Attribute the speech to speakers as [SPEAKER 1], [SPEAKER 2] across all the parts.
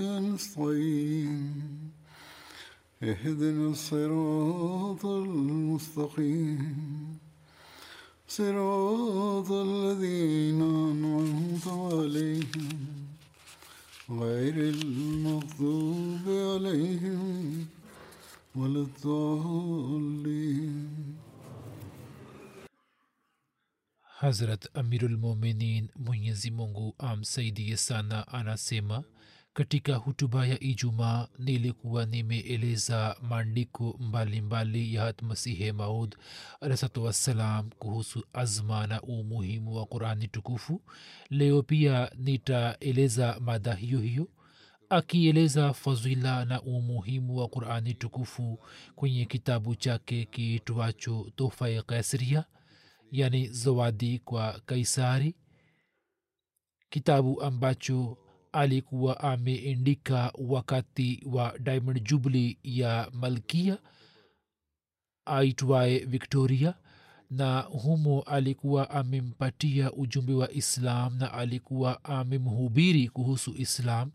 [SPEAKER 1] نستعين اهدنا الصراط المستقيم. صراط الذين أنعمت عليهم. غير المغضوب عليهم ولا الضالين.
[SPEAKER 2] hazrat amirulmuminin mwenyezi mungu amsaidie sana anasema katika hutuba ya ijumaa nilikuwa nimeeleza maandiko mbalimbali ya hatmasihe maud alahsatu wassalam kuhusu azma na umuhimu wa qurani tukufu. Leo pia nitaeleza mada hiyo hiyo akieleza fadhila na umuhimu wa qurani tukufu kwenye kitabu chake kiitwacho tofa ya kaisria yani zawadi kwa kaisari kitabu ambacho alikuwa ameendika wakati wa diamond jubli ya malkia aitwaye victoria na humo alikuwa amempatia ujumbe wa islam na alikuwa amemhubiri kuhusu islam.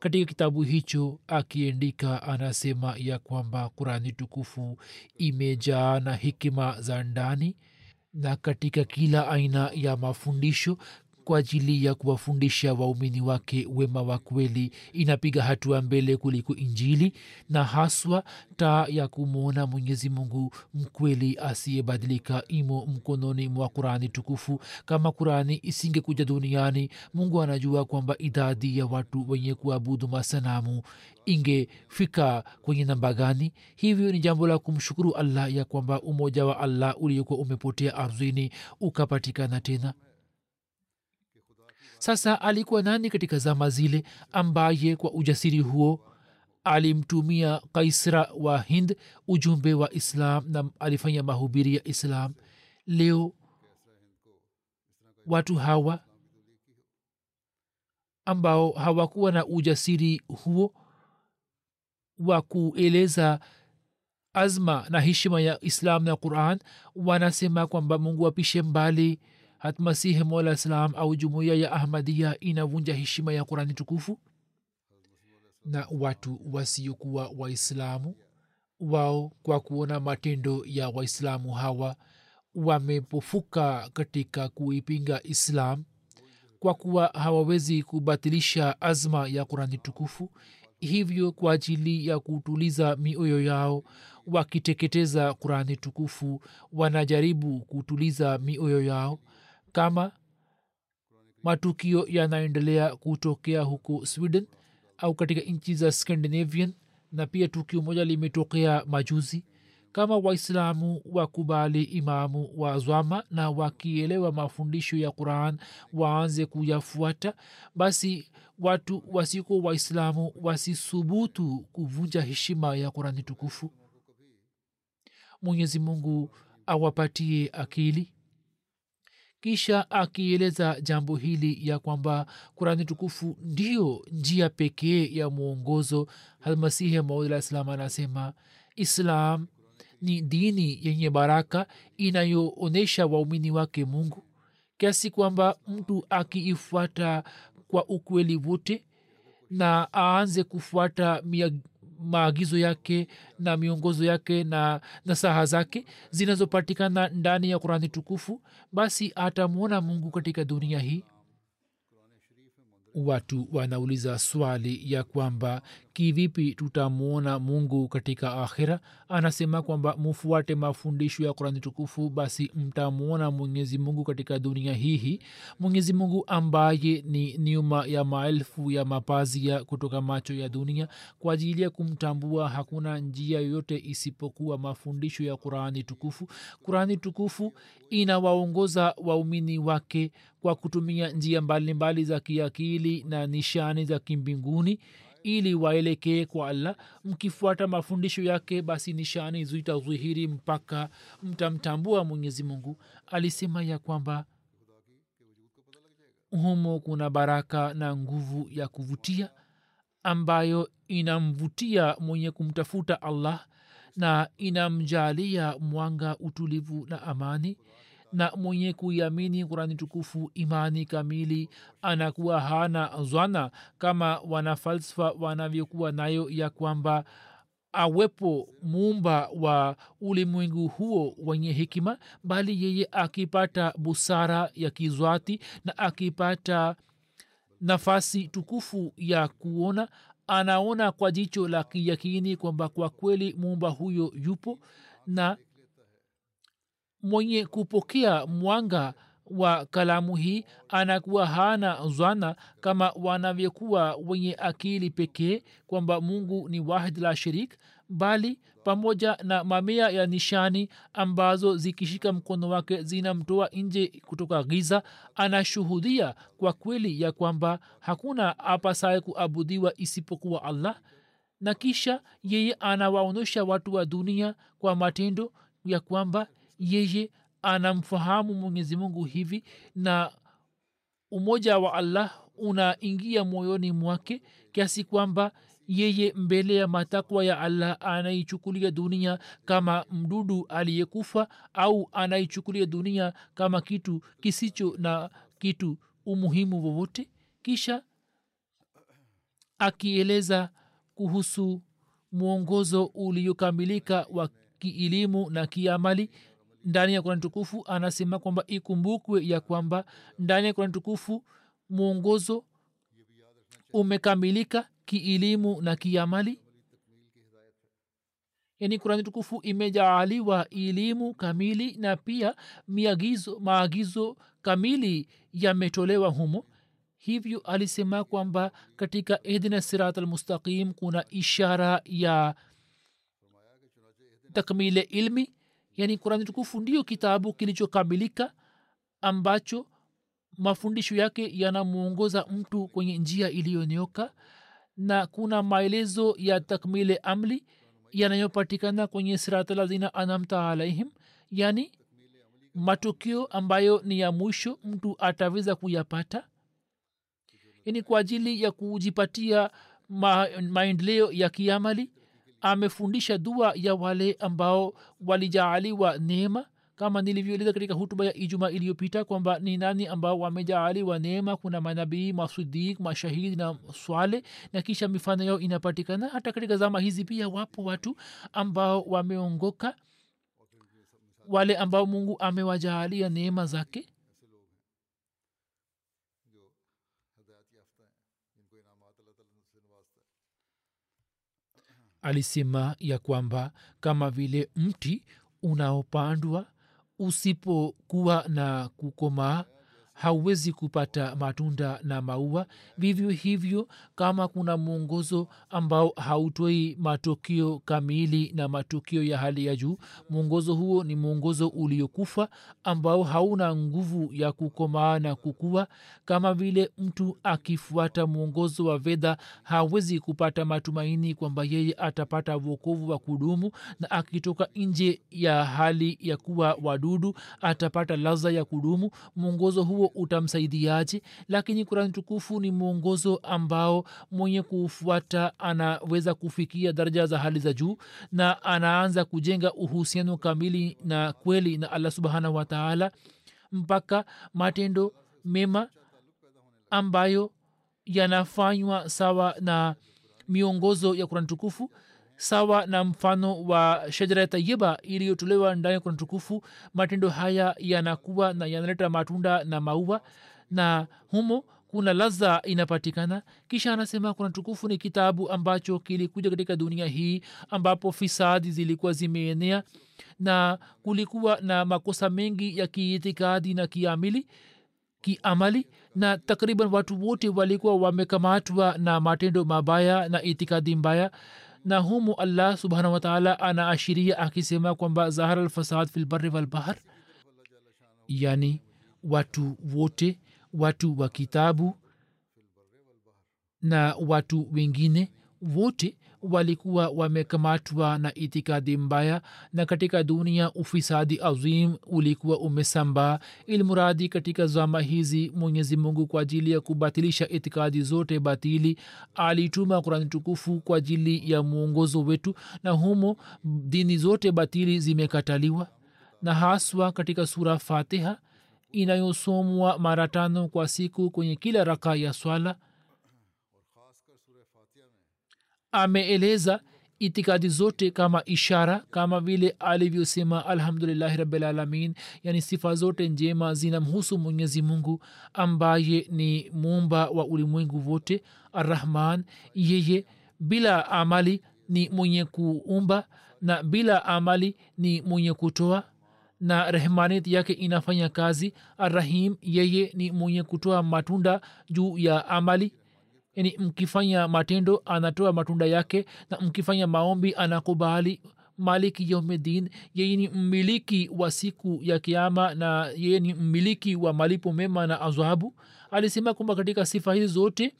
[SPEAKER 2] Katika kitabu hicho akiendika anasema ya kwamba kurani tukufu imejaa na hikima za ndani na katika kila aina ya mafundisho kwa ajili ya kuwafundisha waumini wake wema wa kweli inapiga hatua mbele kuliko injili na haswa taa ya kumwona mwenyezi mungu mkweli asiyebadilika imo mkononi mwa kurani tukufu. Kama qurani isingekuja duniani mungu anajua kwamba idadi ya watu wenye kuabudu masanamu ingefika kwenye namba gani. Hivyo ni jambo la kumshukuru allah ya kwamba umoja wa allah uliokuwa umepotea ardhini ukapatikana tena sasa alikuwa nani katika zama zile ambaye kwa ujasiri huo alimtumia kaisra wa hind ujumbe wa islam na alifanya mahubiri ya islam? Leo watu hawa ambao hawakuwa na ujasiri huo wa kueleza azma na heshima ya islam na quran wanasema kwamba mungu apishe mbali hatmasihi mola salam au jumuiya ya ahmadia inavunja heshima ya qurani tukufu? Na watu wasiokuwa waislamu wao kwa kuona matendo ya waislamu hawa wamepofuka katika kuipinga islam kwa kuwa hawawezi kubatilisha azma ya qurani tukufu hivyo kwa ajili ya kutuliza mioyo yao wakiteketeza qurani tukufu wanajaribu kutuliza mioyo yao kama matukio yanaendelea kutokea huko sweden au katika nchi za scandinavian na pia tukio moja limetokea majuzi kama waislamu wakubali imamu wa zwama na wakielewa mafundisho ya quran waanze kuyafuata basi watu wasiko waislamu wasisubutu kuvunja heshima ya qurani tukufu. Mwenyezi mungu awapatie akili kisha akieleza jambo hili ya kwamba kurani tukufu ndiyo njia pekee ya mwongozo almasihi maudlah islam anasema islam ni dini yenye baraka inayoonyesha waumini wake mungu. Kiasi kwamba mtu akiifuata kwa ukweli wote na aanze kufuata maagizo yake na miongozo yake na nasaha zake zinazopatikana ndani ya kurani tukufu basi atamwona mungu katika dunia hii watu wanauliza swali ya kwamba kivipi tutamwona mungu katika akhira? Anasema kwamba mufuate mafundisho ya kurani tukufu basi mtamwona mwenyezi mungu katika dunia hihi. Mwenyezi mungu ambaye ni nyuma ya maelfu ya mapazia kutoka macho ya dunia kwa ajili ya kumtambua hakuna njia yoyote isipokuwa mafundisho ya kurani tukufu. Kurani tukufu inawaongoza waumini wake kwa kutumia njia mbalimbali za kiakili na nishani za kimbinguni ili waelekee kwa allah. Mkifuata mafundisho yake basi nishani zitadhihiri mpaka mtamtambua mwenyezi mungu. Alisema ya kwamba humo kuna baraka na nguvu ya kuvutia ambayo inamvutia mwenye kumtafuta allah na inamjalia mwanga utulivu na amani na mwenye kuiamini kurani tukufu imani kamili anakuwa hana zwana kama wanafalsafa wanavyokuwa nayo ya kwamba awepo muumba wa ulimwengu huo wenye hikima bali yeye akipata busara ya kizwati na akipata nafasi tukufu ya kuona anaona kwa jicho la kiyakini kwamba kwa kweli muumba huyo yupo na mwenye kupokea mwanga wa kalamu hii anakuwa hana zwana kama wanavyokuwa wenye akili pekee kwamba mungu ni wahid la shirik bali pamoja na mamea ya nishani ambazo zikishika mkono wake zinamtoa nje kutoka giza anashuhudia kwa kweli ya kwamba hakuna apasaye kuabudiwa isipokuwa allah na kisha yeye anawaonyesha watu wa dunia kwa matendo ya kwamba yeye anamfahamu mwenyezi mungu hivi na umoja wa allah unaingia moyoni mwake kiasi kwamba yeye mbele ya matakwa ya allah anaichukulia dunia kama mdudu aliyekufa au anaichukulia dunia kama kitu kisicho na kitu umuhimu wowote. Kisha akieleza kuhusu mwongozo uliokamilika wa kielimu na kiamali ndani ya kurani tukufu anasema kwamba ikumbukwe ya kwamba ndani ya kurani tukufu mwongozo umekamilika kielimu na kiamali. Yaani kurani tukufu imejaaliwa elimu kamili na pia miagizo maagizo kamili yametolewa humo. Hivyo alisema kwamba katika ihdina sirat almustaqim kuna ishara ya takmile ilmi yani kurani tukufu ndio kitabu kilichokamilika ambacho mafundisho yake yanamwongoza mtu kwenye njia iliyonyoka na kuna maelezo ya takmile amli yanayopatikana kwenye siratalazina anamta alaihim yani matukio ambayo ni ya mwisho mtu ataweza kuyapata. Yani kwa ajili ya kujipatia ma, maendeleo ya kiamali amefundisha dua ya wale ambao walijaaliwa neema kama nilivyoeleza katika hutuba ya ijuma iliyopita kwamba ni nani ambao wamejaaliwa neema. Kuna manabii masudik mashahidi na swale na kisha mifano yao inapatikana. Hata katika zama hizi pia wapo watu ambao wameongoka wale ambao mungu amewajaalia neema zake alisema ya kwamba kama vile mti unaopandwa usipokuwa na kukomaa hauwezi kupata matunda na maua. Vivyo hivyo kama kuna mwongozo ambao hautoi matokeo kamili na matokeo ya hali ya juu mwongozo huo ni mwongozo uliokufa ambao hauna nguvu ya kukomaa na kukua. Kama vile mtu akifuata mwongozo wa vedha hawezi kupata matumaini kwamba yeye atapata wokovu wa kudumu na akitoka nje ya hali ya kuwa wadudu atapata laza ya kudumu. Mwongozo huo utamsaidiaje lakini kurani tukufu ni mwongozo ambao mwenye kufuata anaweza kufikia daraja za hali za juu na anaanza kujenga uhusiano kamili na kweli na allah subhanahu wataala mpaka matendo mema ambayo yanafanywa sawa na miongozo ya kurani tukufu sawa na mfano wa shajara ya tayiba iliyotolewa ndani kurani tukufu matendo haya yanakuwa na yanaleta matunda na maua na humo kuna laza inapatikana. Kisha anasema kuna tukufu ni kitabu ambacho kilikuja katika dunia hii ambapo fisadi zilikuwa zimeenea na kulikuwa na makosa mengi ya kiitikadi na kiamili kiamali na takriban watu wote walikuwa wamekamatwa na matendo mabaya na itikadi mbaya na humu allah subhanahu wataala anaashiria akisema kwamba zahara lfasad fi lbari walbahar yani watu wote watu wa kitabu na watu wengine wote walikuwa wamekamatwa na itikadi mbaya na katika dunia ufisadi azim ulikuwa umesambaa. Ilmuradi katika zama hizi mwenyezi mungu kwa ajili ya kubatilisha itikadi zote batili alituma kurani tukufu kwa ajili ya mwongozo wetu na humo dini zote batili zimekataliwa. Na haswa katika sura fatiha inayosomwa mara tano kwa siku kwenye kila raka ya swala ameeleza itikadi zote kama ishara kama vile alivyosema alhamdulillahi rabilalamin yani sifa zote njema zinamhusu mwenyezi mungu ambaye ni muumba wa ulimwengu wote. Arrahman yeye bila amali ni mwenye kuumba na bila amali ni mwenye kutoa na rehmanit yake inafanya kazi. Arrahim yeye ni mwenye kutoa matunda juu ya amali yani mkifanya matendo anatoa matunda yake na mkifanya maombi anakubali maliki yaumedin yeye ni mmiliki wa siku ya kiama na yeye ni mmiliki wa malipo mema na adhabu alisema kwamba katika sifa hizi zote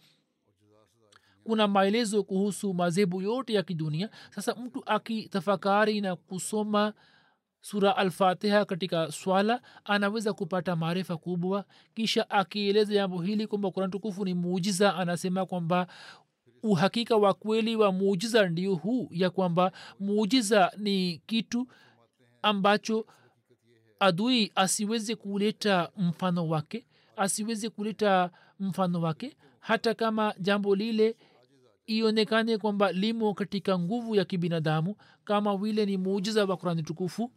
[SPEAKER 2] kuna maelezo kuhusu madhehebu yote ya kidunia. Sasa mtu akitafakari na kusoma sura alfatiha katika swala anaweza kupata maarifa kubwa. Kisha akieleza jambo hili kwamba kurani tukufu ni muujiza anasema kwamba uhakika wa kweli wa muujiza ndio huu ya kwamba muujiza ni kitu ambacho adui asiweze kuleta mfano wake asiweze kuleta mfano wake. Hata kama jambo lile ionekane kwamba limo katika nguvu ya kibinadamu kama vile ni muujiza wa kurani tukufu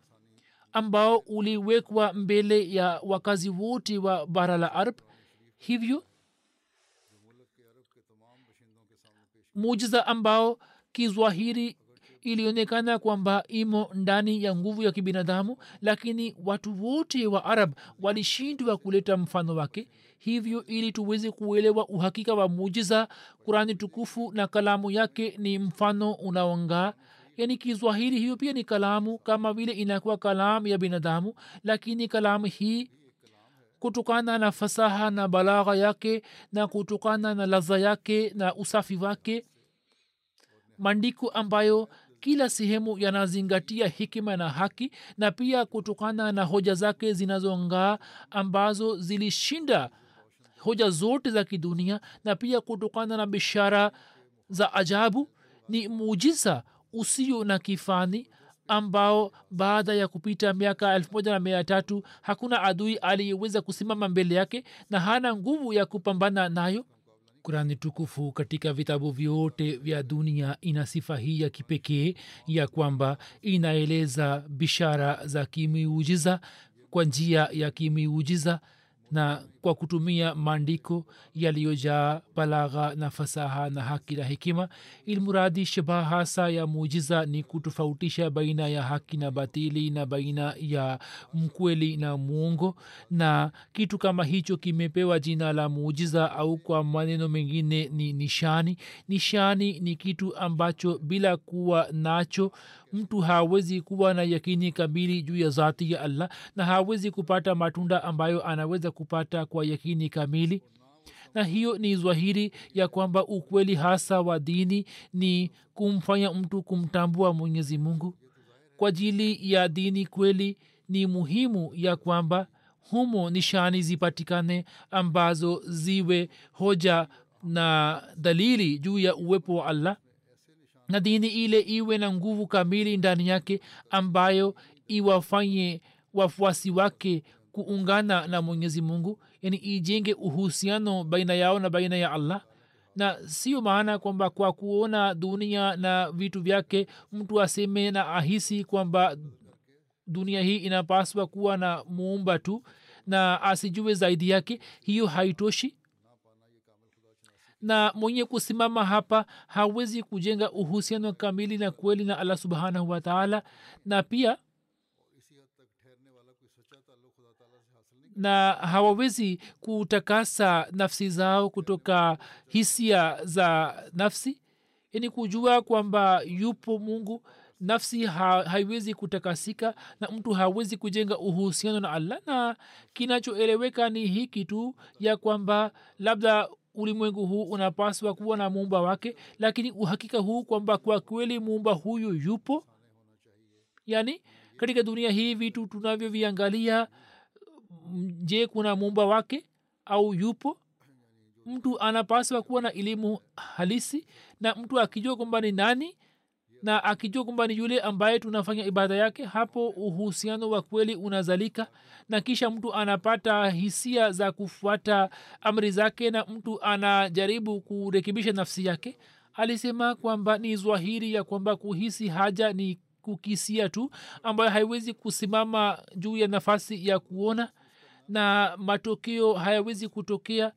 [SPEAKER 2] ambao uliwekwa mbele ya wakazi wote wa bara la arab. Hivyo mujiza ambao kizwahiri ilionekana kwamba imo ndani ya nguvu ya kibinadamu lakini watu wote wa arab walishindwa kuleta mfano wake. Hivyo ili tuweze kuelewa uhakika wa mujiza kurani tukufu na kalamu yake ni mfano unaongaa yani kiswahili hiyo pia ni kalamu kama vile inakuwa kalamu ya binadamu lakini kalamu hii kutokana na fasaha na balagha yake na kutokana na ladha yake na usafi wake maandiko ambayo kila sehemu yanazingatia hikima na haki na pia kutokana na hoja zake zinazongaa ambazo zilishinda hoja zote za kidunia na pia kutokana na bishara za ajabu ni muujiza usio na kifani ambao baada ya kupita miaka elfu moja na mia tatu hakuna adui aliyeweza kusimama mbele yake na hana nguvu ya kupambana nayo. Kurani tukufu katika vitabu vyote vya dunia ina sifa hii ya kipekee ya kwamba inaeleza bishara za kimiujiza kwa njia ya kimiujiza na kwa kutumia maandiko yaliyojaa balagha na fasaha na haki na hekima ilmuradi shabaha hasa ya muujiza ni kutofautisha baina ya haki na batili na baina ya mkweli na muongo. Na kitu kama hicho kimepewa jina la muujiza au kwa maneno mengine ni nishani. Nishani ni kitu ambacho bila kuwa nacho mtu hawezi kuwa na yakini kamili juu ya zati ya allah na hawezi kupata matunda ambayo anaweza kupata kwa yakini kamili. Na hiyo ni zwahiri ya kwamba ukweli hasa wa dini ni kumfanya mtu kumtambua mwenyezi mungu. Kwa ajili ya dini kweli ni muhimu ya kwamba humo nishani zipatikane ambazo ziwe hoja na dalili juu ya uwepo wa allah na dini ile iwe na nguvu kamili ndani yake ambayo iwafanye wafuasi wake kuungana na mwenyezi mungu yani ijenge uhusiano baina yao na baina ya allah. Na sio maana kwamba kwa kuona dunia na vitu vyake mtu aseme na ahisi kwamba dunia hii inapaswa kuwa na muumba tu na asijue zaidi yake hiyo haitoshi na mwenye kusimama hapa hawezi kujenga uhusiano kamili na kweli na allah subhanahu wataala na pia na hawawezi kutakasa nafsi zao kutoka hisia za nafsi. Yani kujua kwamba yupo mungu nafsi ha, haiwezi kutakasika na mtu hawezi kujenga uhusiano na allah. Na kinachoeleweka ni hiki tu ya kwamba labda ulimwengu huu unapaswa kuwa na muumba wake lakini uhakika huu kwamba kwa kweli muumba huyu yupo. Yaani katika dunia hii vitu tunavyoviangalia je kuna muumba wake au yupo? Mtu anapaswa kuwa na elimu halisi na mtu akijua kwamba ni nani na akijua kwamba ni yule ambaye tunafanya ibada yake hapo uhusiano wa kweli unazalika na kisha mtu anapata hisia za kufuata amri zake na mtu anajaribu kurekebisha nafsi yake alisema kwamba ni zwahiri ya kwamba kuhisi haja ni kukisia tu ambayo haiwezi kusimama juu ya nafasi ya kuona na matokeo hayawezi kutokea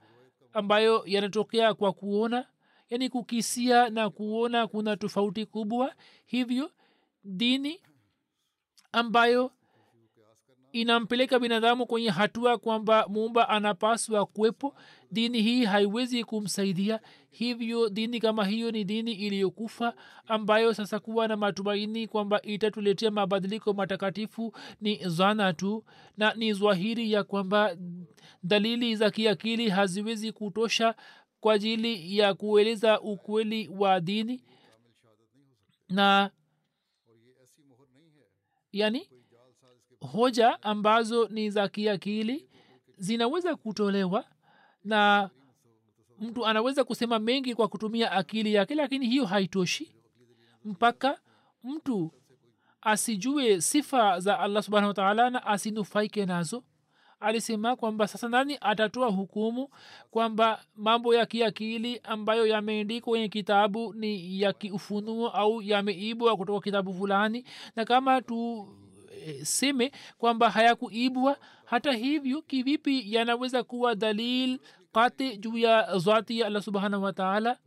[SPEAKER 2] ambayo yanatokea kwa kuona yaani kukisia na kuona kuna tofauti kubwa hivyo dini ambayo inampeleka binadamu kwenye hatua kwamba muumba anapaswa kuwepo dini hii haiwezi kumsaidia. Hivyo dini kama hiyo ni dini iliyokufa ambayo sasa kuwa na matumaini kwamba itatuletea mabadiliko matakatifu ni zana tu. Na ni zwahiri ya kwamba dalili za kiakili haziwezi kutosha kwa ajili ya kueleza ukweli wa dini na yani hoja ambazo ni za kiakili zinaweza kutolewa na mtu anaweza kusema mengi kwa kutumia akili yake lakini hiyo haitoshi mpaka mtu asijue sifa za allah subhanahu wataala na asinufaike nazo alisema kwamba sasa nani atatoa hukumu kwamba mambo ya kiakili ambayo yameendikwa kwenye kitabu ni ya kiufunuo au yameibwa kutoka kitabu fulani? Na kama tu seme kwamba hayakuibwa hata hivyo kivipi yanaweza kuwa dalil kati juu ya zati ya allah subhanahu wataala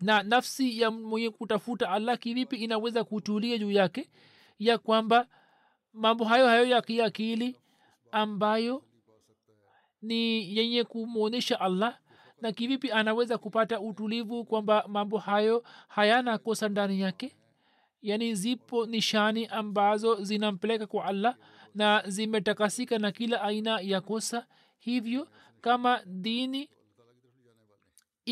[SPEAKER 2] na nafsi ya mwenye kutafuta allah kivipi inaweza kutulia juu yake? Ya kwamba mambo hayo hayo ya kiakili ambayo ni yenye kumwonyesha allah na kivipi anaweza kupata utulivu kwamba mambo hayo hayana kosa ndani yake? Yaani zipo nishani ambazo zinampeleka kwa allah na zimetakasika na kila aina ya kosa. Hivyo kama dini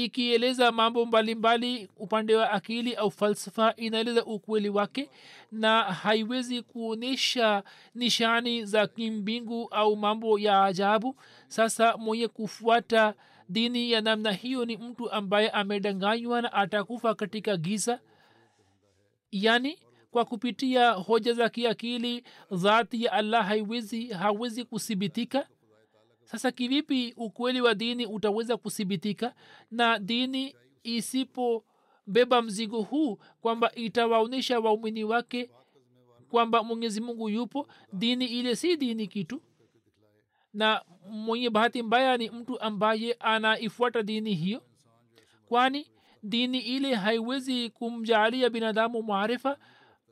[SPEAKER 2] ikieleza mambo mbalimbali upande wa akili au falsafa inaeleza ukweli wake na haiwezi kuonyesha nishani za kimbingu au mambo ya ajabu. Sasa mwenye kufuata dini ya namna hiyo ni mtu ambaye amedanganywa na atakufa katika giza. Yani kwa kupitia hoja za kiakili dhati ya allah haiwezi hawezi kuthibitika sasa kivipi ukweli wa dini utaweza kuthibitika na dini isipobeba mzigo huu kwamba itawaonyesha waumini wake kwamba mwenyezi mungu yupo dini ile si dini kitu? Na mwenye bahati mbaya ni mtu ambaye anaifuata dini hiyo? Kwani dini ile haiwezi kumjaalia binadamu maarifa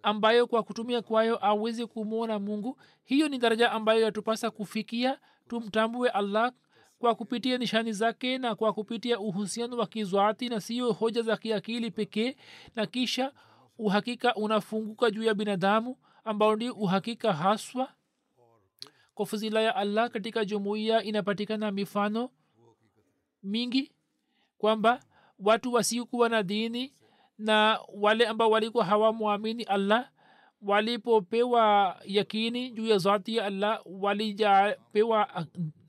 [SPEAKER 2] ambayo kwa kutumia kwayo awezi kumwona mungu? Hiyo ni daraja ambayo yatupasa kufikia tumtambue allah kwa kupitia nishani zake na kwa kupitia uhusiano wa kizwati na siyo hoja za kiakili pekee na kisha uhakika unafunguka juu ya binadamu ambao ndio uhakika haswa. Kwa fuzila ya allah katika jumuiya inapatikana mifano mingi kwamba watu wasiokuwa na dini na wale ambao walikuwa hawamwamini allah walipopewa yakini juu ya zati ya allah walijapewa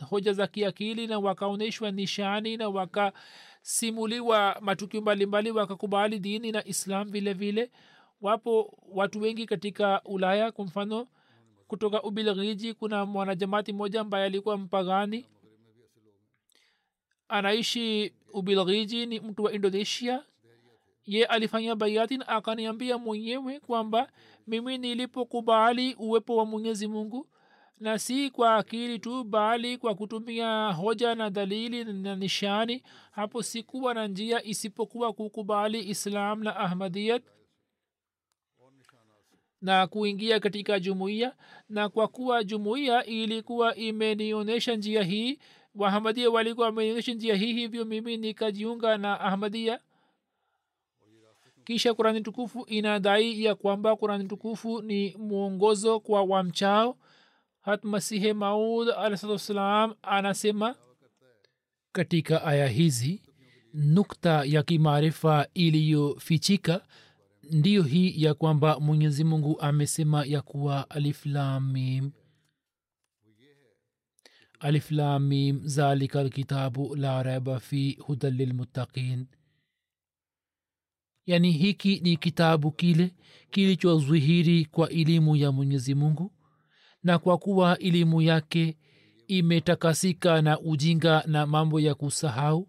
[SPEAKER 2] hoja za kiakili na wakaonyeshwa nishani na wakasimuliwa matukio mbalimbali wakakubali dini na islam vile vile. Wapo watu wengi katika ulaya kwa mfano kutoka ubilghiji kuna mwanajamati mmoja ambaye alikuwa mpagani. Anaishi ubilghiji ni mtu wa indonesia ye alifanya bayatin akaniambia mwenyewe kwamba mimi nilipokubali uwepo wa mwenyezi mungu na si kwa akili tu bali kwa kutumia hoja na dalili na nishani. Hapo sikuwa na njia isipokuwa kukubali islam na ahmadiyat na kuingia katika jumuiya. Na kwa kuwa jumuiya ilikuwa imenionyesha njia hii wahamadia walikuwa wamenionyesha njia hii hivyo mimi nikajiunga na ahmadia kisha kurani tukufu inadai ya kwamba kurani tukufu ni mwongozo kwa wamchao hat masihe maud alahsalam anasema katika aya hizi nukta ya kimaarifa iliyofichika ndiyo hii ya kwamba mwenyezi mungu amesema ya kuwa aliflamim aliflamim zalika lkitabu la raiba fi hudan lilmuttaqin yaani hiki ni kitabu kile kilichodhihiri kwa elimu ya mwenyezi mungu na kwa kuwa elimu yake imetakasika na ujinga na mambo ya kusahau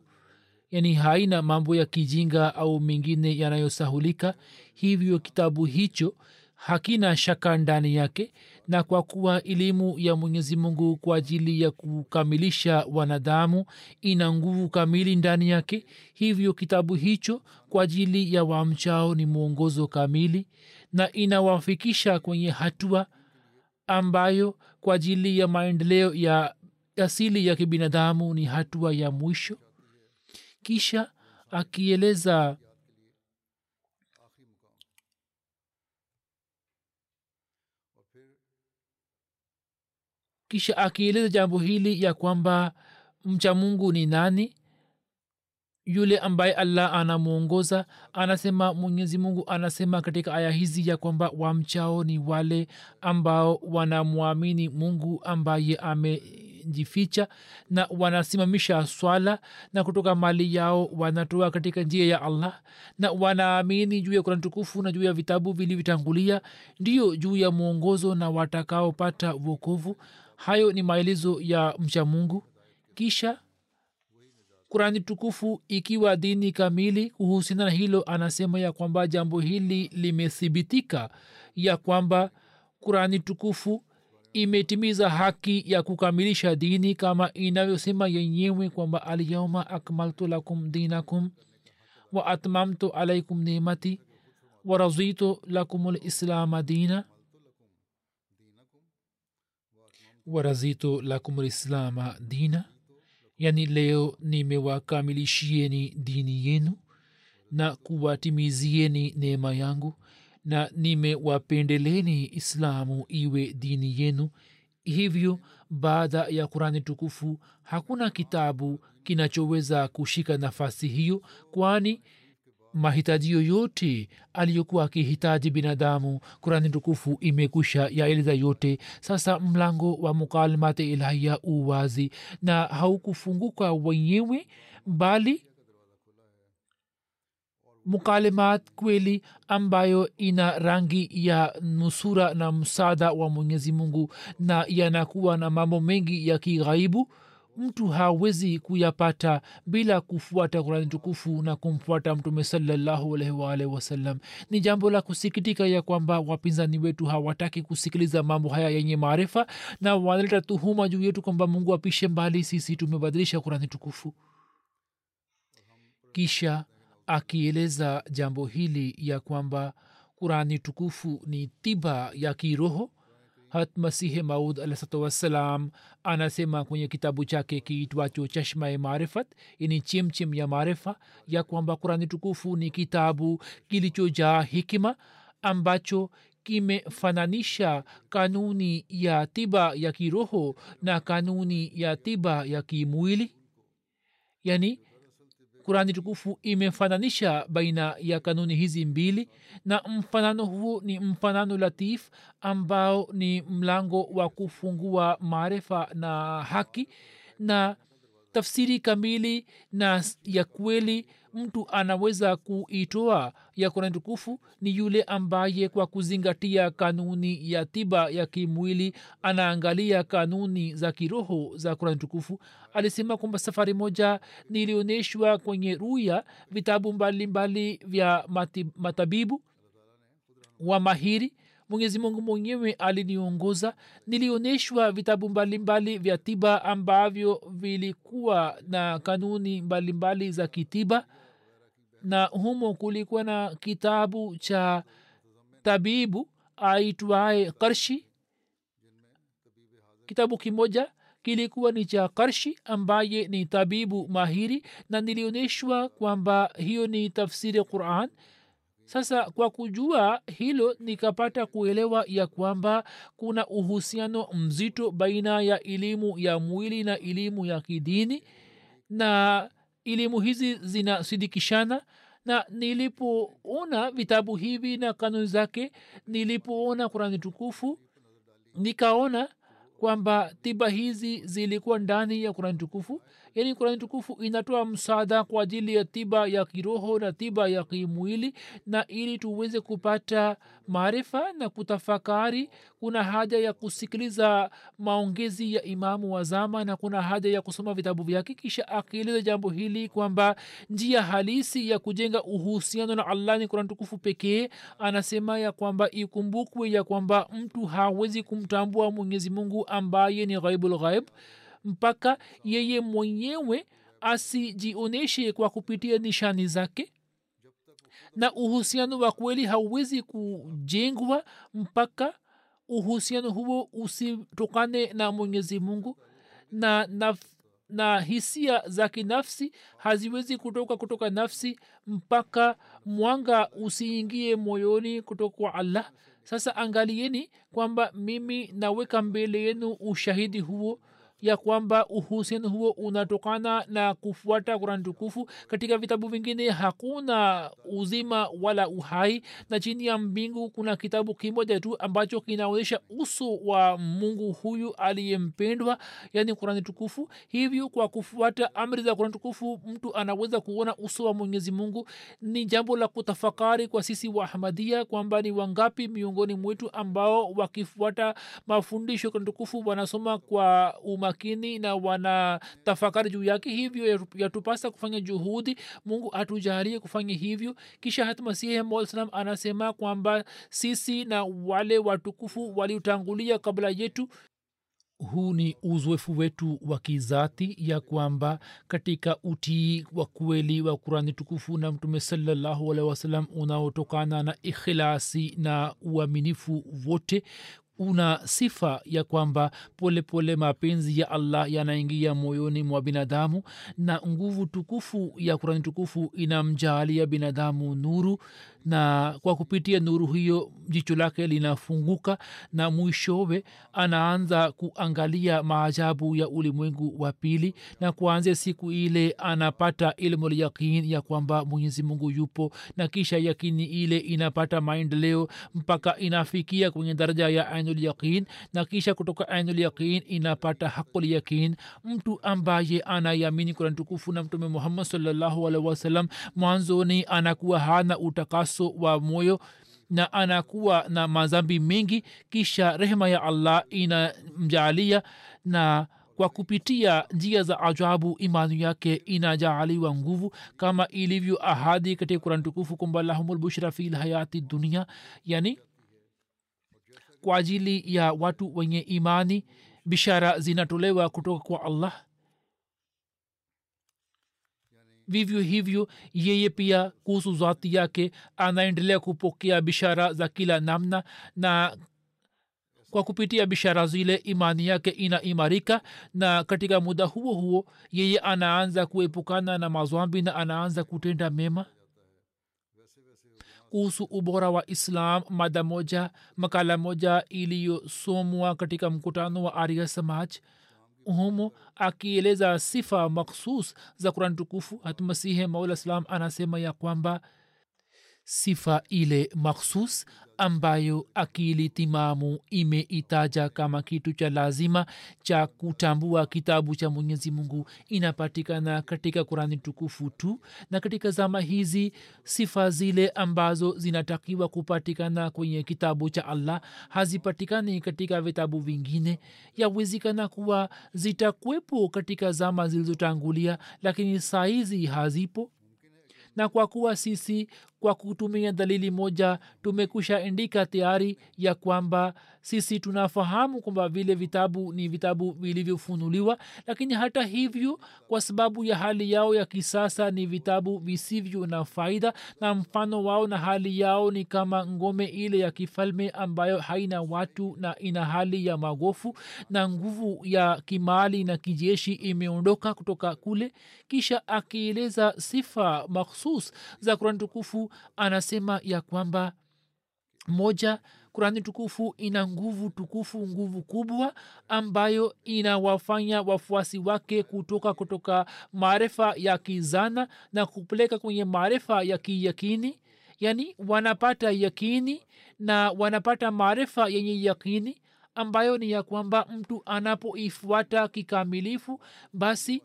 [SPEAKER 2] yani haina mambo ya kijinga au mengine yanayosahulika hivyo kitabu hicho hakina shaka ndani yake na kwa kuwa elimu ya mwenyezi mungu kwa ajili ya kukamilisha wanadamu ina nguvu kamili ndani yake hivyo kitabu hicho kwa ajili ya wamchao ni mwongozo kamili na inawafikisha kwenye hatua ambayo kwa ajili ya maendeleo ya asili ya kibinadamu ni hatua ya mwisho. Kisha akieleza kisha akieleza jambo hili ya kwamba mcha mungu ni nani? Yule ambaye allah anamwongoza anasema mwenyezi mungu anasema katika aya hizi ya kwamba wamchao ni wale ambao wanamwamini mungu ambaye amejificha na wanasimamisha swala na kutoka mali yao wanatoa katika njia ya allah na wanaamini juu ya kurani tukufu na juu ya vitabu vilivyotangulia ndiyo juu ya mwongozo na watakaopata wokovu hayo ni maelezo ya mcha mungu. Kisha kurani tukufu ikiwa dini kamili kuhusiana na hilo anasema ya kwamba jambo hili limethibitika ya kwamba kurani tukufu imetimiza haki ya kukamilisha dini kama inavyosema yenyewe kwamba alyauma akmaltu lakum dinakum wa atmamtu alaikum nimati wa razitu lakum lislama dina wa la lislama dina? Yani leo nimewakamilishieni dini yenu na kuwatimizieni neema yangu na nimewapendeleni islamu iwe dini yenu. Hivyo baada ya kurani tukufu hakuna kitabu kinachoweza kushika nafasi hiyo kwani mahitaji yoyote aliyokuwa akihitaji binadamu. Kurani tukufu imekwisha yaeleza yote. Sasa mlango wa mukalimate ilahia uwazi na haukufunguka wenyewe bali mukalimat kweli ambayo ina rangi ya nusura na msaada wa mwenyezi mungu na yanakuwa na mambo mengi ya kighaibu mtu hawezi kuyapata bila kufuata kurani tukufu na kumfuata mtume salallahu alaihi wasallam ni jambo la kusikitika ya kwamba wapinzani wetu hawataki kusikiliza mambo haya yenye maarifa na wanaleta tuhuma juu yetu kwamba mungu apishe mbali sisi tumebadilisha kurani tukufu. Kisha akieleza jambo hili ya kwamba kurani tukufu ni tiba ya kiroho hat masihi maud alahsatu wassalam anasema kwenye kitabu chake kiitwacho chashma marifat yani chimchim ya maarifa ya kwamba kurani tukufu ni kitabu kilichojaa hikima ambacho kimefananisha kanuni ya tiba ya kiroho na kanuni ya tiba ya kimwili. Yani kurani tukufu imefananisha baina ya kanuni hizi mbili na mfanano huu ni mfanano latif ambao ni mlango wa kufungua maarifa na haki na tafsiri kamili na ya kweli mtu anaweza kuitoa ya kurani tukufu ni yule ambaye kwa kuzingatia kanuni ya tiba ya kimwili anaangalia kanuni za kiroho za kurani tukufu. Alisema kwamba safari moja nilionyeshwa kwenye ruya vitabu mbalimbali mbali vya mati, matabibu wa mahiri. Mwenyezi mungu mwenyewe aliniongoza. Nilionyeshwa vitabu mbalimbali vya tiba ambavyo vilikuwa na kanuni mbalimbali mbali za kitiba na humo kulikuwa na kitabu cha tabibu aitwaye karshi. Kitabu kimoja kilikuwa ni cha karshi ambaye ni tabibu mahiri na nilionyeshwa kwamba hiyo ni tafsiri quran. Sasa kwa kujua hilo nikapata kuelewa ya kwamba kuna uhusiano mzito baina ya elimu ya mwili na elimu ya kidini na elimu hizi zinasidikishana na nilipoona vitabu hivi na kanuni zake nilipoona kurani tukufu nikaona kwamba tiba hizi zilikuwa ndani ya kurani tukufu yaani kurani tukufu inatoa msaada kwa ajili ya tiba ya kiroho na tiba ya kimwili na ili tuweze kupata maarifa na kutafakari kuna haja ya kusikiliza maongezi ya imamu wazama na kuna haja ya kusoma vitabu vyake kisha akieleza jambo hili kwamba njia halisi ya kujenga uhusiano na allah ni kurani tukufu pekee. Anasema ya kwamba ikumbukwe ya kwamba mtu hawezi kumtambua mwenyezi mungu ambaye ni ghaibulghaib ghaib mpaka yeye mwenyewe asijioneshe kwa kupitia nishani zake. Na uhusiano wa kweli hauwezi kujengwa mpaka uhusiano huo usitokane na mwenyezi mungu. Na, na na hisia za kinafsi haziwezi kutoka kutoka nafsi mpaka mwanga usiingie moyoni kutoka kwa allah. Sasa angalieni kwamba mimi naweka mbele yenu ushahidi huo ya kwamba uhusiano huo unatokana na kufuata kurani tukufu. Katika vitabu vingine hakuna uzima wala uhai na chini ya mbingu kuna kitabu kimoja tu ambacho kinaonyesha uso wa mungu huyu aliyempendwa yaani kurani tukufu. Hivyo kwa kufuata amri za kurani tukufu mtu anaweza kuona uso wa mwenyezi mungu. Ni jambo la kutafakari kwa sisi wa ahmadia kwamba ni wangapi miongoni mwetu ambao wakifuata mafundisho kurani tukufu wanasoma kwa umakini na wana tafakari juu yake. Hivyo yatupasa kufanya juhudi. Mungu atujalie kufanya hivyo. Kisha hata masihi msalam anasema kwamba sisi na wale watukufu waliotangulia kabla yetu. Huu ni uzoefu wetu wa kizati ya kwamba katika utii wa kweli wa kurani tukufu na mtume salallahu alehi wasalam unaotokana na ikhilasi na uaminifu wote una sifa ya kwamba polepole pole mapenzi ya allah yanaingia moyoni mwa binadamu na nguvu tukufu ya kurani tukufu inamjaalia binadamu nuru na kwa kupitia nuru hiyo jicho lake linafunguka na mwishowe anaanza kuangalia maajabu ya ulimwengu wa pili na kuanzia siku ile anapata ilmu lyakin ya kwamba mwenyezi mungu yupo na kisha yakini ile inapata maendeleo mpaka inafikia kwenye daraja ya ainul yaqin na kisha kutoka ainul yaqin inapata haqul yaqin. Mtu ambaye anayamini kurani tukufu na mtume muhammad salllahu alaihi wasallam mwanzoni anakuwa hana utakaso wa moyo na anakuwa na mazambi mengi kisha rehema ya allah inamjaalia na kwa kupitia njia za ajabu imani yake inajaaliwa nguvu kama ilivyo ahadi katika kurani tukufu kwamba lahumulbushra fi lhayati dunia yani kwa ajili ya watu wenye imani bishara zinatolewa kutoka kwa allah vivyo hivyo yeye pia kuhusu zati yake anaendelea kupokea bishara za kila namna na kwa kupitia bishara zile imani yake inaimarika na katika muda huo huo yeye anaanza kuepukana na mazwambi na anaanza kutenda mema. Kuhusu ubora wa islam mada moja makala moja iliyosomwa katika mkutano wa arya samaj humo akieleza sifa makhsus za kurani tukufu hatmasihe maula salam anasema ya kwamba sifa ile makhsus ambayo akili timamu imeitaja kama kitu cha lazima cha kutambua kitabu cha mwenyezi mungu inapatikana katika kurani tukufu tu. Na katika zama hizi sifa zile ambazo zinatakiwa kupatikana kwenye kitabu cha allah hazipatikani katika vitabu vingine. Yawezekana kuwa zitakwepo katika zama zilizotangulia lakini saizi hazipo. Na kwa kuwa sisi kwa kutumia dalili moja tumekusha indika tayari ya kwamba sisi tunafahamu kwamba vile vitabu ni vitabu vilivyofunuliwa lakini hata hivyo kwa sababu ya hali yao ya kisasa ni vitabu visivyo na faida na mfano wao na hali yao ni kama ngome ile ya kifalme ambayo haina watu na ina hali ya magofu na nguvu ya kimali na kijeshi imeondoka kutoka kule. Kisha akieleza sifa makhsus za kurani tukufu anasema ya kwamba moja kurani tukufu ina nguvu tukufu nguvu kubwa ambayo inawafanya wafuasi wake kutoka kutoka maarifa ya kizana na kupeleka kwenye maarifa ya kiyakini. Yaani wanapata yakini na wanapata maarifa yenye yakini ambayo ni ya kwamba mtu anapoifuata kikamilifu basi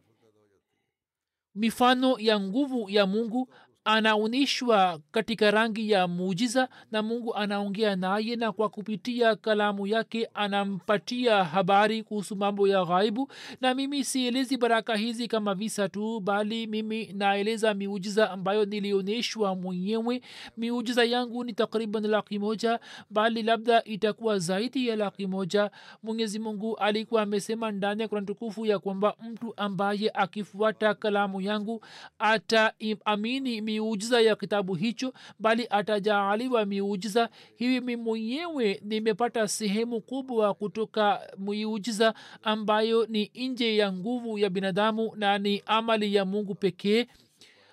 [SPEAKER 2] mifano ya nguvu ya mungu anaonyeshwa katika rangi ya muujiza na mungu anaongea naye na kwa kupitia kalamu yake anampatia habari kuhusu mambo ya ghaibu. Na mimi sielezi baraka hizi kama visa tu bali mimi naeleza miujiza ambayo nilionyeshwa mwenyewe. Miujiza yangu ni takriban laki moja bali labda itakuwa zaidi ya laki moja. Mwenyezi mungu alikuwa amesema ndani ya kurani tukufu ya kwamba mtu ambaye akifuata kalamu yangu ataamini miujiza ya kitabu hicho bali atajaaliwa miujiza. Hivi mwenyewe nimepata sehemu kubwa kutoka miujiza ambayo ni nje ya nguvu ya binadamu na ni amali ya mungu pekee.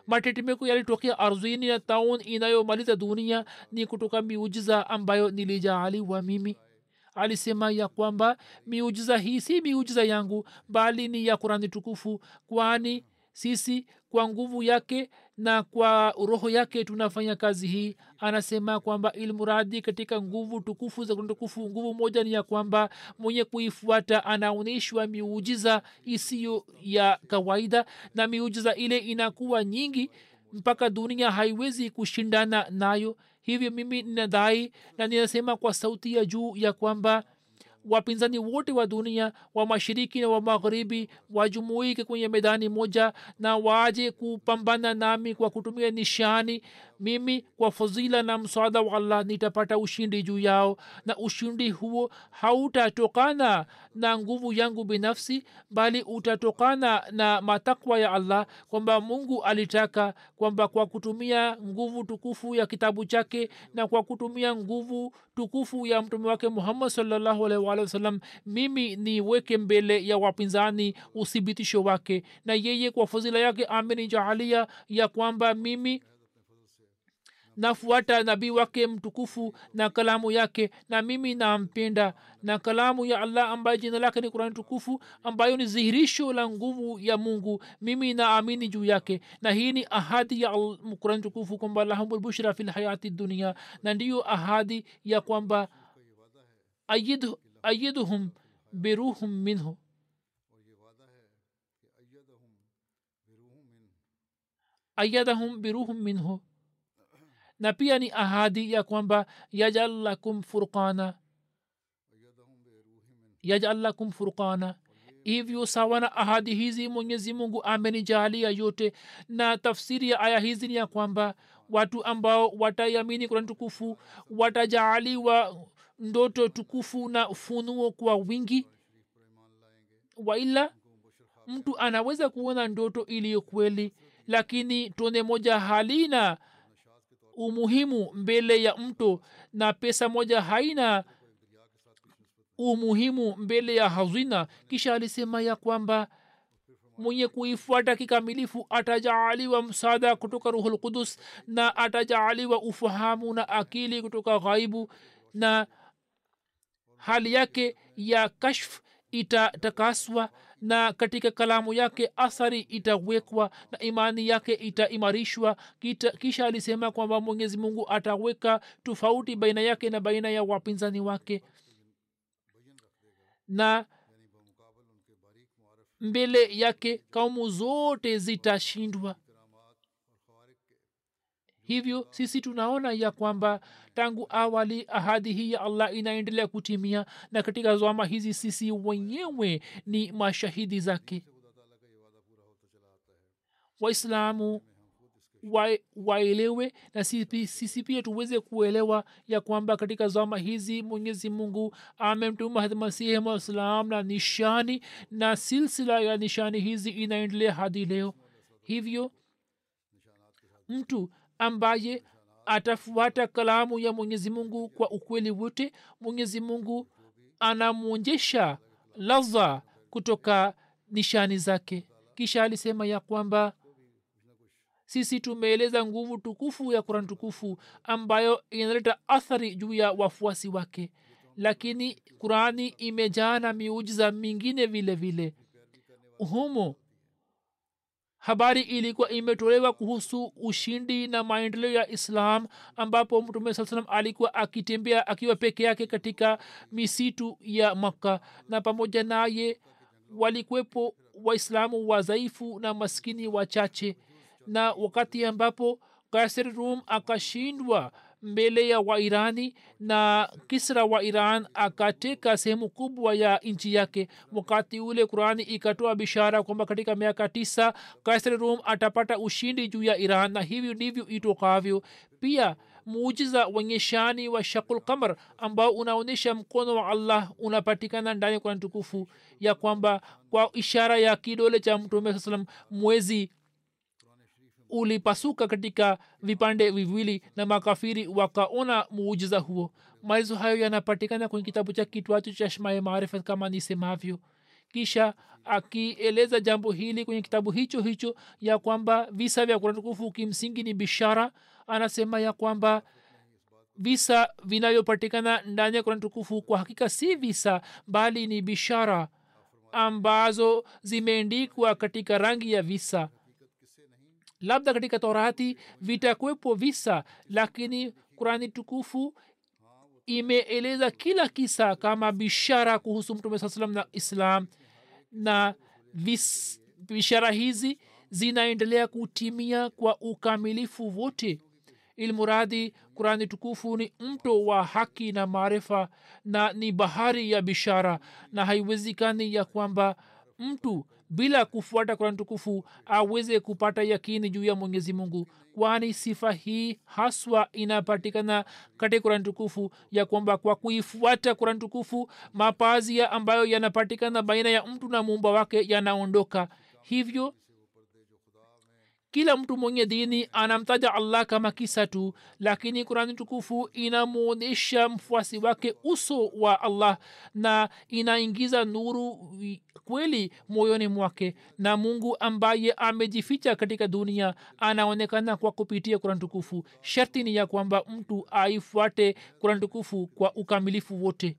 [SPEAKER 2] Matetemeko yalitokea ardhini na taun inayomaliza dunia ni kutoka miujiza ambayo nilijaaliwa mimi. Alisema ya kwamba miujiza hii si miujiza yangu bali ni ya kurani tukufu kwani sisi kwa nguvu yake na kwa roho yake tunafanya kazi hii. Anasema kwamba ilmuradi katika nguvu tukufu za tukufu nguvu moja ni ya kwamba mwenye kuifuata anaonyeshwa miujiza isiyo ya kawaida na miujiza ile inakuwa nyingi mpaka dunia haiwezi kushindana nayo. Hivyo mimi ninadhai na ninasema kwa sauti ya juu ya kwamba wapinzani wote wa dunia wa mashiriki na wa magharibi wajumuike kwenye medani moja na waje kupambana nami kwa kutumia nishani. Mimi kwa fadhila na msaada wa allah nitapata ushindi juu yao na ushindi huo hautatokana na nguvu yangu binafsi bali utatokana na matakwa ya allah kwamba mungu alitaka kwamba kwa kutumia nguvu tukufu ya kitabu chake na kwa kutumia nguvu tukufu ya mtume wake muhammad wasallam mimi niweke mbele ya wapinzani uthibitisho wake. Na yeye kwa fadhila yake amenijaalia ya kwamba mimi nafuata nabii wake mtukufu na kalamu yake na mimi nampenda. Na kalamu ya allah ambayo jina lake ni kurani tukufu ambayo ni dhihirisho la nguvu ya mungu mimi naamini juu yake. Na hii ni ahadi ya kurani tukufu kwamba lahumulbushra fi lhayati dunia na ndiyo ahadi ya kwamba ayid, ayiduhum biruhum minhu. Ayadahum biruhum minhu na pia ni ahadi ya kwamba yajal lakum furqana yajal lakum furqana. Hivyo sawa na ahadi hizi mwenyezi mungu amenijalia yote na tafsiri ya aya hizi ni ya kwamba watu ambao wataiamini kurani tukufu watajaaliwa ndoto tukufu na ufunuo kwa wingi. Waila mtu anaweza kuona ndoto iliyo kweli lakini tone moja halina umuhimu mbele ya mto na pesa moja haina umuhimu mbele ya hazina. Kisha alisema ya kwamba mwenye kuifuata kikamilifu atajaaliwa msaada kutoka ruhul qudus na atajaaliwa ufahamu na akili kutoka ghaibu na hali yake ya kashf itatakaswa na katika kalamu yake athari itawekwa na imani yake itaimarishwa. Kisha alisema kwamba mwenyezi mungu ataweka tofauti baina yake na baina ya wapinzani wake. Na mbele yake kaumu zote zitashindwa hivyo sisi tunaona ya kwamba tangu awali ahadi hii ya allah inaendelea kutimia na katika zwama hizi sisi wenyewe ni mashahidi zake. Waislamu wa- waelewe na sisi sisi pia tuweze kuelewa ya kwamba katika zama hizi mwenyezi mungu amemtuma masihi mwasalam na nishani na silsila ya nishani hizi inaendelea hadi leo. Hivyo mtu ambaye atafuata kalamu ya mwenyezi mungu kwa ukweli wote. Mwenyezi mungu anamwonjesha ladha kutoka nishani zake. Kisha alisema ya kwamba sisi tumeeleza nguvu tukufu ya kuran tukufu ambayo inaleta athari juu ya wafuasi wake. Lakini qurani imejaa na miujiza mingine vile vile. Humo habari ilikuwa imetolewa kuhusu ushindi na maendeleo ya islam ambapo mtume saa salam alikuwa akitembea akiwa peke yake katika misitu ya makka. Na pamoja naye walikuwepo waislamu wadhaifu na maskini wachache. Na wakati ambapo kaisar rum akashindwa mbele ya wairani na kisra wa iran akateka sehemu kubwa ya nchi yake. Wakati ule qurani ikatoa bishara kwamba katika miaka tisa kaisar rum atapata ushindi juu ya iran na hivyo ndivyo itokavyo. Pia muujiza wenye shani wa shakul kamar ambao unaonyesha mkono wa allah unapatikana ndani ya kurani tukufu ya kwamba kwa ishara ya kidole cha mtume saa salam mwezi ulipasuka katika vipande viwili na makafiri wakaona muujiza huo. Maelezo hayo yanapatikana kwenye kitabu cha kitwacho cha shmae maarifa kama nisemavyo. Kisha akieleza jambo hili kwenye kitabu hicho hicho ya kwamba visa vya kuratukufu kimsingi ni bishara anasema ya kwamba visa vinavyopatikana ndani ya kurani tukufu kwa hakika si visa bali ni bishara ambazo zimeendikwa katika rangi ya visa labda katika torati vitakwepo visa lakini kurani tukufu imeeleza kila kisa kama bishara kuhusu mtume saa salam na islam. Na vis, bishara hizi zinaendelea kutimia kwa ukamilifu wote. Ilmuradi kurani tukufu ni mto wa haki na maarifa na ni bahari ya bishara. Na haiwezekani ya kwamba mtu bila kufuata kurani tukufu aweze kupata yakini juu ya mwenyezi mungu kwani sifa hii haswa inapatikana katika kurani tukufu ya kwamba kwa kuifuata kurani tukufu mapazia ambayo yanapatikana baina ya mtu na muumba wake yanaondoka. Hivyo kila mtu mwenye dini anamtaja allah kama kisa tu lakini kurani tukufu inamwonyesha mfuasi wake uso wa allah na inaingiza nuru kweli moyoni mwake. Na mungu ambaye amejificha katika dunia anaonekana kwa kupitia kurani tukufu. Sharti ni ya kwamba mtu aifuate kurani tukufu kwa ukamilifu wote.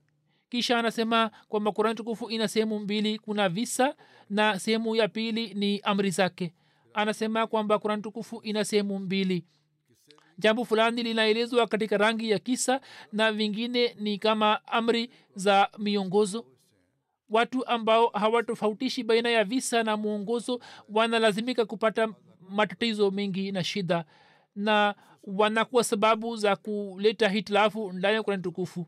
[SPEAKER 2] Kisha anasema kwamba kurani tukufu ina sehemu mbili kuna visa na sehemu ya pili ni amri zake anasema kwamba kurani tukufu ina sehemu mbili. Jambo fulani linaelezwa katika rangi ya kisa na vingine ni kama amri za miongozo. Watu ambao hawatofautishi baina ya visa na mwongozo wanalazimika kupata matatizo mengi na shida na wanakuwa sababu za kuleta hitilafu ndani ya kurani tukufu.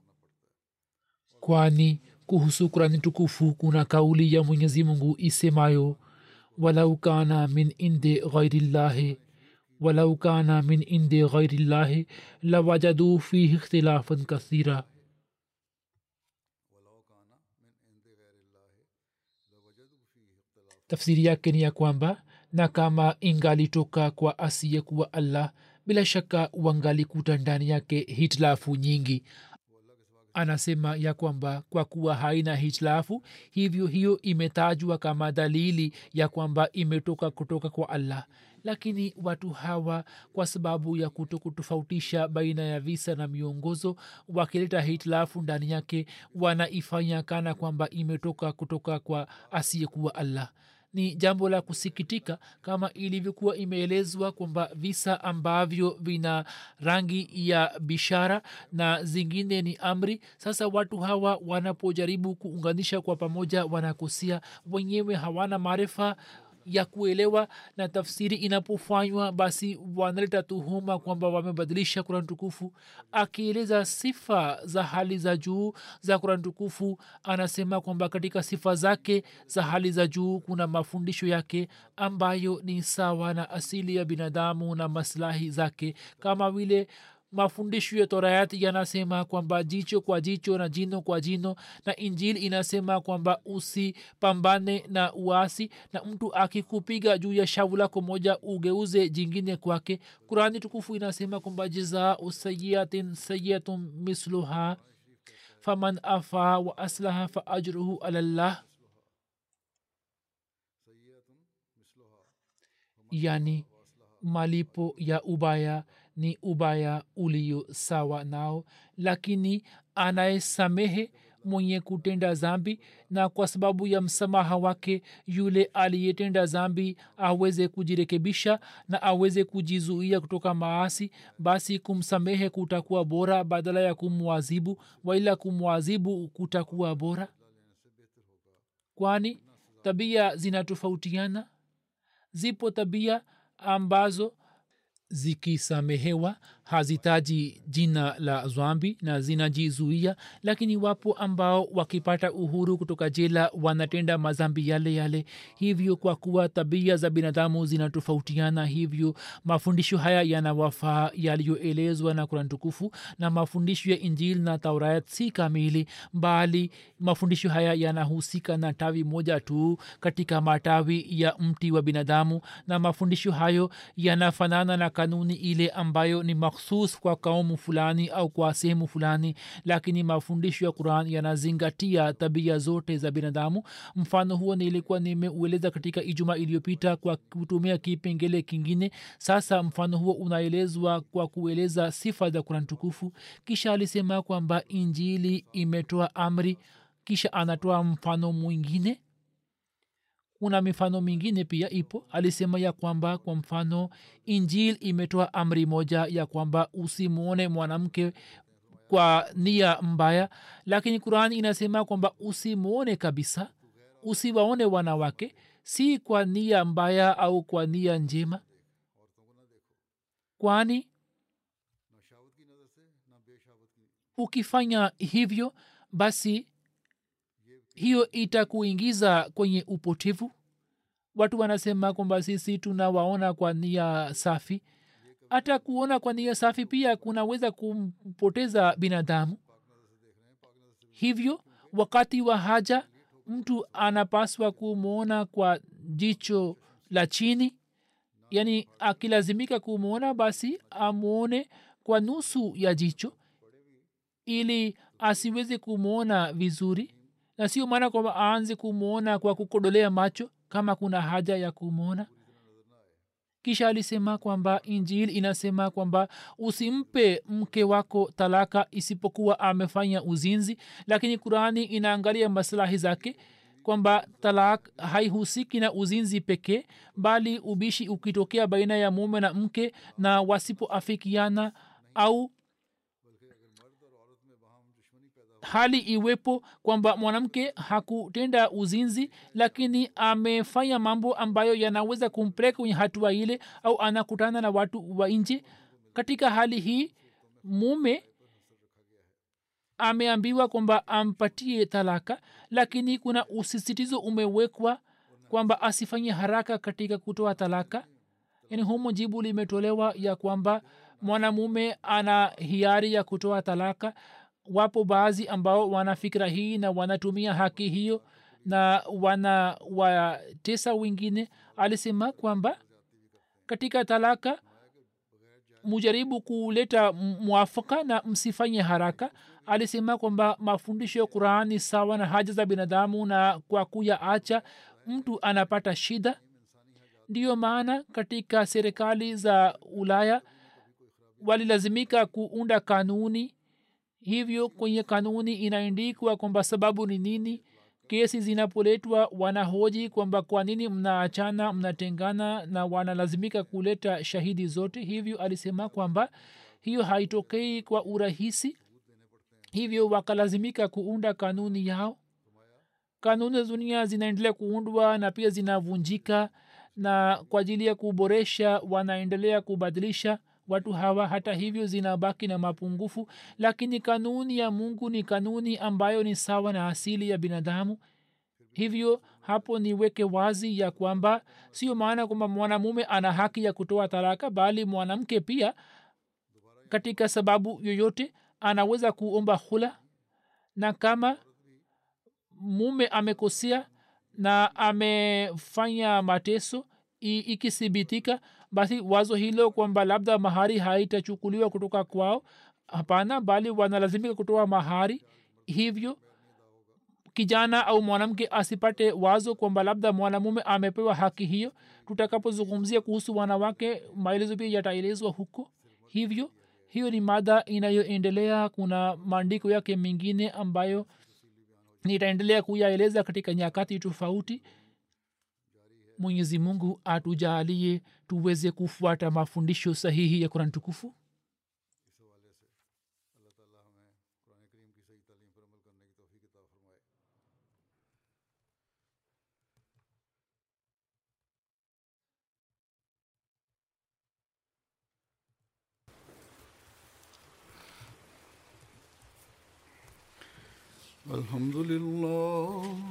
[SPEAKER 2] Kwani kuhusu kurani tukufu kuna kauli ya mwenyezi mungu isemayo walau kana min indi ghairillahi walau kana min indi ghairillahi lawajaduu fihi ikhtilafan kathira tafsiri yake ni ya kwamba na kama ingalitoka kwa asiyekuwa allah bila shaka wangalikuta ndani yake hitilafu nyingi anasema ya kwamba kwa kuwa haina hitilafu hivyo hiyo imetajwa kama dalili ya kwamba imetoka kutoka kwa allah. Lakini watu hawa kwa sababu ya kuto kutofautisha baina ya visa na miongozo wakileta hitilafu ndani yake wanaifanya kana kwamba imetoka kutoka kwa asiyekuwa allah ni jambo la kusikitika kama ilivyokuwa imeelezwa kwamba visa ambavyo vina rangi ya bishara na zingine ni amri. Sasa watu hawa wanapojaribu kuunganisha kwa pamoja wanakosia wenyewe hawana maarifa ya kuelewa na tafsiri inapofanywa basi wanaleta tuhuma kwamba wamebadilisha kurani tukufu. Akieleza sifa za hali za juu za kurani tukufu anasema kwamba katika sifa zake za hali za juu kuna mafundisho yake ambayo ni sawa na asili ya binadamu na maslahi zake kama vile mafundisho ya torayati yanasema kwamba jicho kwa jicho na jino kwa jino na injili inasema kwamba usipambane na uasi na mtu akikupiga juu ya shavu lako moja ugeuze jingine kwake. Kurani tukufu inasema kwamba jizau sayiatin sayiatun misluha faman afa wa aslaha fa ajruhu alallah yani malipo ya ubaya ni ubaya ulio sawa nao lakini anayesamehe mwenye kutenda zambi na kwa sababu ya msamaha wake yule aliyetenda zambi aweze kujirekebisha na aweze kujizuia kutoka maasi basi kumsamehe kutakuwa bora badala ya kumwazibu waila kumwazibu kutakuwa bora. Kwani tabia zinatofautiana? Zipo tabia ambazo zikisamehewa hazitaji jina la zwambi na zinajizuia lakini wapo ambao wakipata uhuru kutoka jela wanatenda mazambi yale yale. Hivyo kwa kuwa tabia za binadamu zinatofautiana hivyo mafundisho haya yanawafaa yaliyoelezwa na kuran tukufu na mafundisho ya injil na taurat si kamili bali mafundisho haya yanahusika na tawi moja tu katika matawi ya mti wa binadamu na mafundisho hayo yanafanana na kanuni ile ambayo ni makhsus kwa kaumu fulani au kwa sehemu fulani lakini mafundisho ya quran yanazingatia tabia zote za binadamu. Mfano huo nilikuwa nimeueleza katika ijumaa iliyopita kwa kutumia kipengele kingine. Sasa mfano huo unaelezwa kwa kueleza sifa za quran tukufu. Kisha alisema kwamba injili imetoa amri kisha anatoa mfano mwingine kuna mifano mingine pia ipo. Alisema ya kwamba kwa mfano injil imetoa amri moja ya kwamba usimwone mwanamke kwa nia mbaya lakini qurani inasema kwamba usimwone kabisa usiwaone wanawake si kwa nia mbaya au kwa nia njema. Kwani ukifanya hivyo basi hiyo itakuingiza kwenye upotevu? Watu wanasema kwamba sisi tunawaona kwa nia safi. Hata kuona kwa nia safi pia kunaweza kumpoteza binadamu. Hivyo wakati wa haja mtu anapaswa kumwona kwa jicho la chini. Yaani akilazimika kumwona basi amwone kwa nusu ya jicho ili asiweze kumwona vizuri na sio maana kwamba aanze kumwona kwa kukodolea macho kama kuna haja ya kumwona kisha alisema kwamba injil inasema kwamba usimpe mke wako talaka isipokuwa amefanya uzinzi. Lakini qurani inaangalia maslahi zake kwamba talak haihusiki na uzinzi pekee bali ubishi ukitokea baina ya mume na mke na wasipoafikiana au hali iwepo kwamba mwanamke hakutenda uzinzi lakini amefanya mambo ambayo yanaweza kumpeleka kwenye hatua ile au anakutana na watu wa nje. Katika hali hii mume ameambiwa kwamba ampatie talaka lakini kuna usisitizo umewekwa kwamba asifanye haraka katika kutoa talaka. Yani humo jibu limetolewa ya kwamba mwanamume ana hiari ya kutoa talaka wapo baadhi ambao wana fikira hii na wanatumia haki hiyo na wanawatesa wengine alisema kwamba katika talaka mujaribu kuleta mwafaka na msifanye haraka. Alisema kwamba mafundisho ya qurani sawa na haja za binadamu na kwa kuyaacha mtu anapata shida. Ndiyo maana katika serikali za ulaya walilazimika kuunda kanuni hivyo kwenye kanuni inaandikwa kwamba sababu ni nini? Kesi zinapoletwa wanahoji kwamba kwa nini mnaachana mnatengana na wanalazimika kuleta shahidi zote. Hivyo alisema kwamba hiyo haitokei kwa urahisi. Hivyo wakalazimika kuunda kanuni yao. Kanuni za dunia zinaendelea kuundwa na pia zinavunjika na kwa ajili ya kuboresha wanaendelea kubadilisha watu hawa hata hivyo zinabaki na mapungufu lakini kanuni ya mungu ni kanuni ambayo ni sawa na asili ya binadamu. Hivyo hapo niweke wazi ya kwamba sio maana kwamba mwanamume ana haki ya kutoa taraka bali mwanamke pia katika sababu yoyote anaweza kuomba hula. Na kama mume amekosea na amefanya mateso ikithibitika basi wazo hilo kwamba labda mahari haitachukuliwa kutoka kwao hapana bali wanalazimika kutoa mahari. Hivyo kijana au mwanamke asipate wazo kwamba labda mwanamume amepewa haki hiyo. Tutakapozungumzia kuhusu wanawake maelezo pia yataelezwa huko. Hivyo hiyo ni mada inayoendelea. Kuna maandiko yake mengine ambayo nitaendelea kuyaeleza katika nyakati tofauti mwenyezi mungu atujaalie tuweze kufuata mafundisho sahihi ya kurani tukufu
[SPEAKER 1] الحمد لله